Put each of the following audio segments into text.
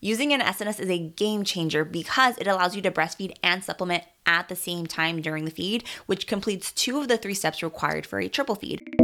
Using an SNS is a game changer because it allows you to breastfeed and supplement at the same time during the feed, which completes two of the three steps required for a triple feed.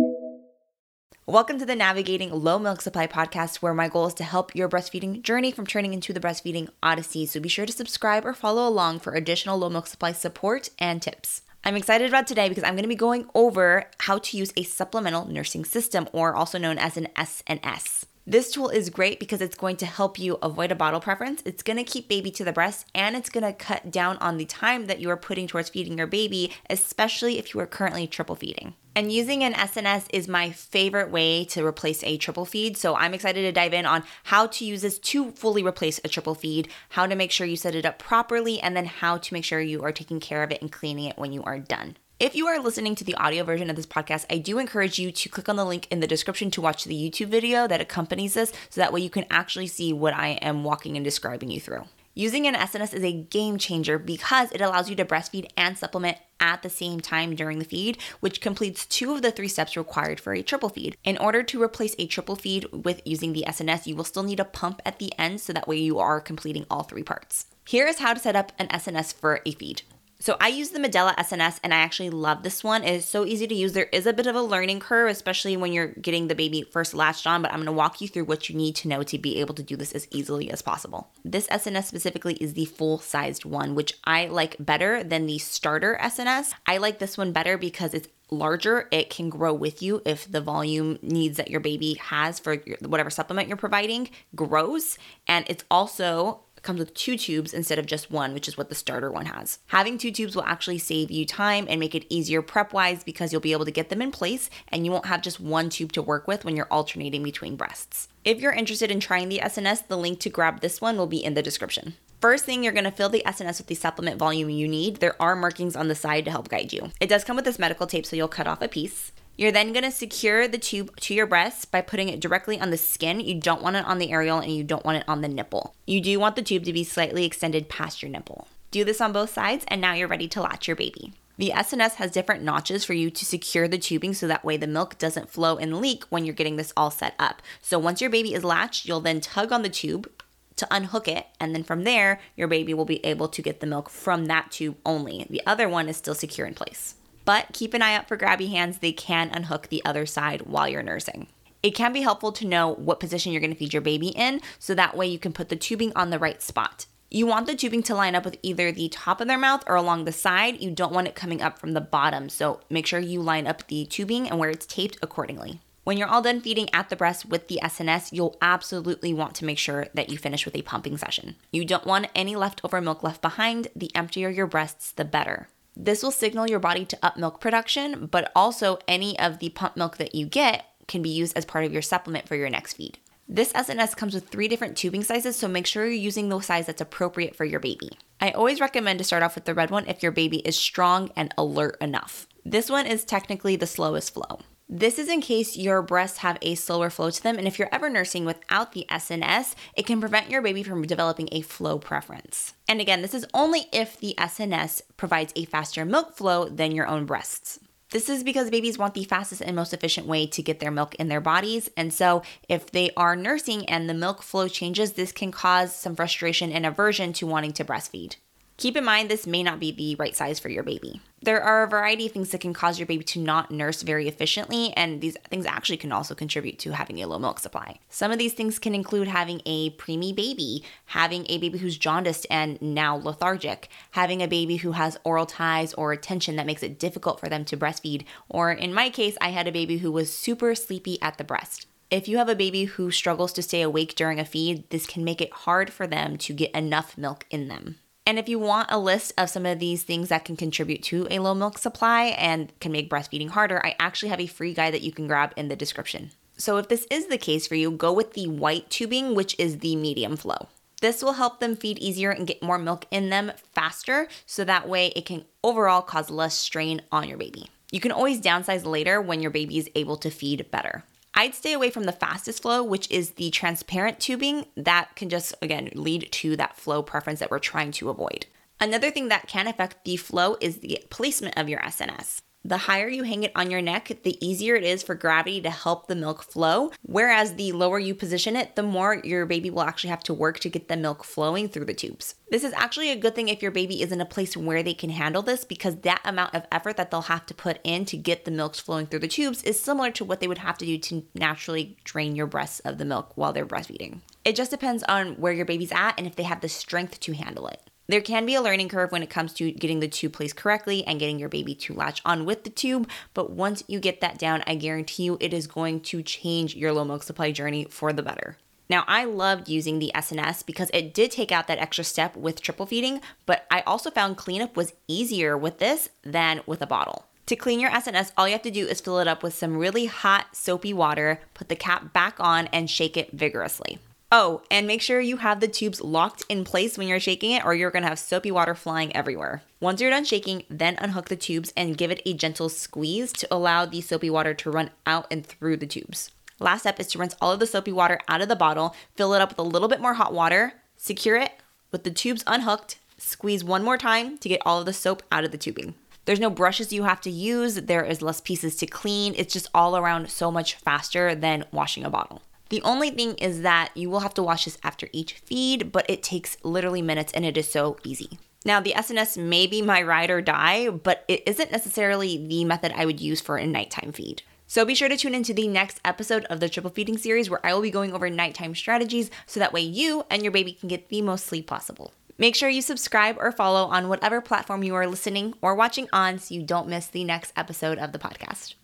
Welcome to the Navigating Low Milk Supply podcast, where my goal is to help your breastfeeding journey from turning into the breastfeeding odyssey. So be sure to subscribe or follow along for additional low milk supply support and tips. I'm excited about today because I'm going to be going over how to use a supplemental nursing system, or also known as an SNS. This tool is great because it's going to help you avoid a bottle preference. It's going to keep baby to the breast and it's going to cut down on the time that you are putting towards feeding your baby, especially if you are currently triple feeding. And using an SNS is my favorite way to replace a triple feed. So I'm excited to dive in on how to use this to fully replace a triple feed, how to make sure you set it up properly, and then how to make sure you are taking care of it and cleaning it when you are done. If you are listening to the audio version of this podcast, I do encourage you to click on the link in the description to watch the YouTube video that accompanies this so that way you can actually see what I am walking and describing you through. Using an SNS is a game changer because it allows you to breastfeed and supplement at the same time during the feed, which completes two of the three steps required for a triple feed. In order to replace a triple feed with using the SNS, you will still need a pump at the end so that way you are completing all three parts. Here is how to set up an SNS for a feed. So I use the Medela SNS and I actually love this one. It is so easy to use. There is a bit of a learning curve, especially when you're getting the baby first latched on, but I'm gonna walk you through what you need to know to be able to do this as easily as possible. This SNS specifically is the full sized one, which I like better than the starter SNS. I like this one better because it's larger, it can grow with you if the volume needs that your baby has for whatever supplement you're providing grows. And it's also comes with two tubes instead of just one, which is what the starter one has. Having two tubes will actually save you time and make it easier prep wise because you'll be able to get them in place and you won't have just one tube to work with when you're alternating between breasts. If you're interested in trying the SNS, the link to grab this one will be in the description. First thing, you're gonna fill the SNS with the supplement volume you need. There are markings on the side to help guide you. It does come with this medical tape, so you'll cut off a piece. You're then going to secure the tube to your breast by putting it directly on the skin. You don't want it on the areola and you don't want it on the nipple. You do want the tube to be slightly extended past your nipple. Do this on both sides, and now you're ready to latch your baby. The SNS has different notches for you to secure the tubing so that way the milk doesn't flow and leak when you're getting this all set up. So once your baby is latched, you'll then tug on the tube to unhook it, and then from there, your baby will be able to get the milk from that tube only. The other one is still secure in place but keep an eye out for grabby hands. They can unhook the other side while you're nursing. It can be helpful to know what position you're gonna feed your baby in so that way you can put the tubing on the right spot. You want the tubing to line up with either the top of their mouth or along the side. You don't want it coming up from the bottom, so make sure you line up the tubing and where it's taped accordingly. When you're all done feeding at the breast with the SNS, you'll absolutely want to make sure that you finish with a pumping session. You don't want any leftover milk left behind. The emptier your breasts, the better. This will signal your body to up milk production, but also any of the pump milk that you get can be used as part of your supplement for your next feed. This SNS comes with three different tubing sizes, so make sure you're using the size that's appropriate for your baby. I always recommend to start off with the red one if your baby is strong and alert enough. This one is technically the slowest flow. This is in case your breasts have a slower flow to them, and if you're ever nursing without the SNS, it can prevent your baby from developing a flow preference. And again, this is only if the SNS provides a faster milk flow than your own breasts. This is because babies want the fastest and most efficient way to get their milk in their bodies. And so, if they are nursing and the milk flow changes, this can cause some frustration and aversion to wanting to breastfeed. Keep in mind, this may not be the right size for your baby. There are a variety of things that can cause your baby to not nurse very efficiently, and these things actually can also contribute to having a low milk supply. Some of these things can include having a preemie baby, having a baby who's jaundiced and now lethargic, having a baby who has oral ties or tension that makes it difficult for them to breastfeed, or in my case, I had a baby who was super sleepy at the breast. If you have a baby who struggles to stay awake during a feed, this can make it hard for them to get enough milk in them. And if you want a list of some of these things that can contribute to a low milk supply and can make breastfeeding harder, I actually have a free guide that you can grab in the description. So if this is the case for you, go with the white tubing, which is the medium flow. This will help them feed easier and get more milk in them faster, so that way it can overall cause less strain on your baby. You can always downsize later when your baby is able to feed better. I'd stay away from the fastest flow, which is the transparent tubing. That can just, again, lead to that flow preference that we're trying to avoid. Another thing that can affect the flow is the placement of your SNS. The higher you hang it on your neck, the easier it is for gravity to help the milk flow. Whereas the lower you position it, the more your baby will actually have to work to get the milk flowing through the tubes. This is actually a good thing if your baby is in a place where they can handle this because that amount of effort that they'll have to put in to get the milk flowing through the tubes is similar to what they would have to do to naturally drain your breasts of the milk while they're breastfeeding. It just depends on where your baby's at and if they have the strength to handle it. There can be a learning curve when it comes to getting the tube placed correctly and getting your baby to latch on with the tube, but once you get that down, I guarantee you it is going to change your low milk supply journey for the better. Now, I loved using the SNS because it did take out that extra step with triple feeding, but I also found cleanup was easier with this than with a bottle. To clean your SNS, all you have to do is fill it up with some really hot, soapy water, put the cap back on, and shake it vigorously. Oh, and make sure you have the tubes locked in place when you're shaking it, or you're gonna have soapy water flying everywhere. Once you're done shaking, then unhook the tubes and give it a gentle squeeze to allow the soapy water to run out and through the tubes. Last step is to rinse all of the soapy water out of the bottle, fill it up with a little bit more hot water, secure it with the tubes unhooked, squeeze one more time to get all of the soap out of the tubing. There's no brushes you have to use, there is less pieces to clean. It's just all around so much faster than washing a bottle. The only thing is that you will have to wash this after each feed, but it takes literally minutes and it is so easy. Now, the SNS may be my ride or die, but it isn't necessarily the method I would use for a nighttime feed. So be sure to tune into the next episode of the triple feeding series where I will be going over nighttime strategies so that way you and your baby can get the most sleep possible. Make sure you subscribe or follow on whatever platform you are listening or watching on so you don't miss the next episode of the podcast.